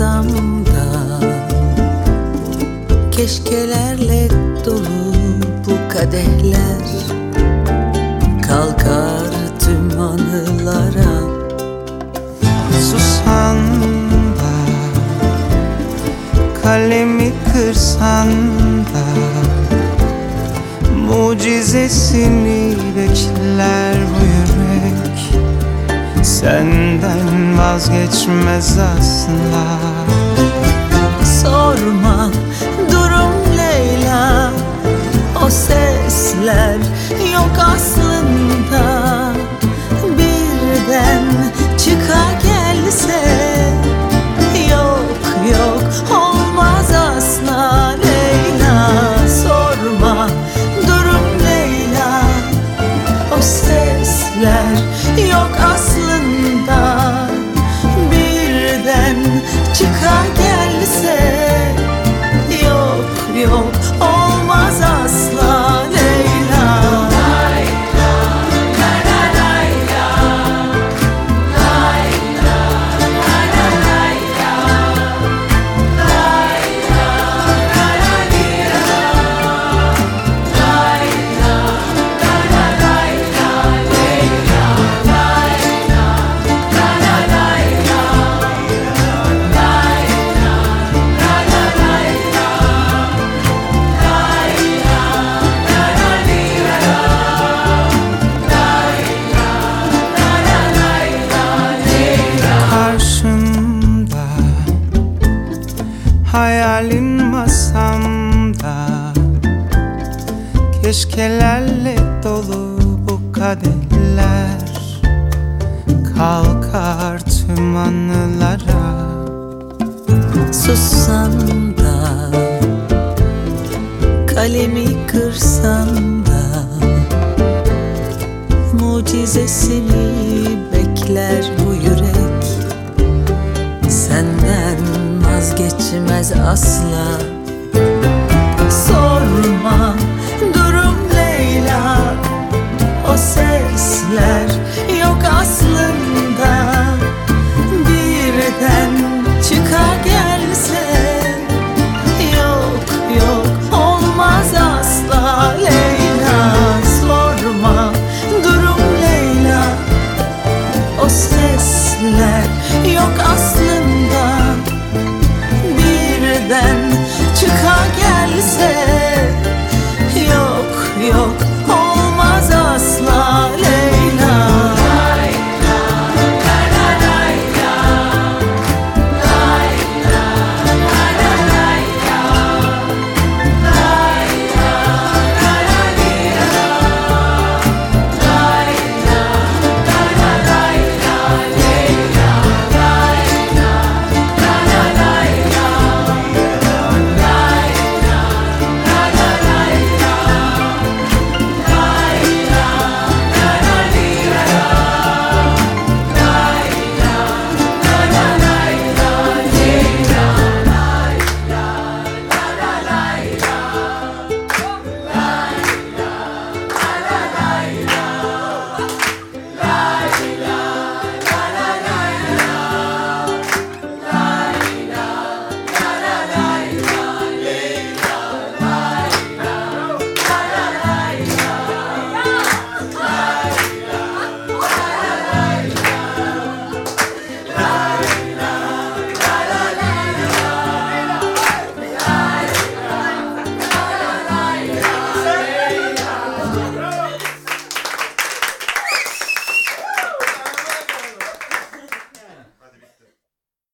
olsam da Keşkelerle dolu bu kadehler Kalkar tüm anılara Susan da Kalemi kırsan da Mucizesini bekler bu yürek Senden vazgeçmez asla. Sorma durum Leyla. O sesler yok aslında. Birden çıka gelse Yok yok olmaz asla Leyla. Sorma durum Leyla. O sesler yok aslında çıka gelse Hayalin masamda Keşkelerle dolu bu kaderler Kalkar tüm anılara. Sussam da Kalemi kırsam da Mucizesini bekler bu yürek vazgeçmez asla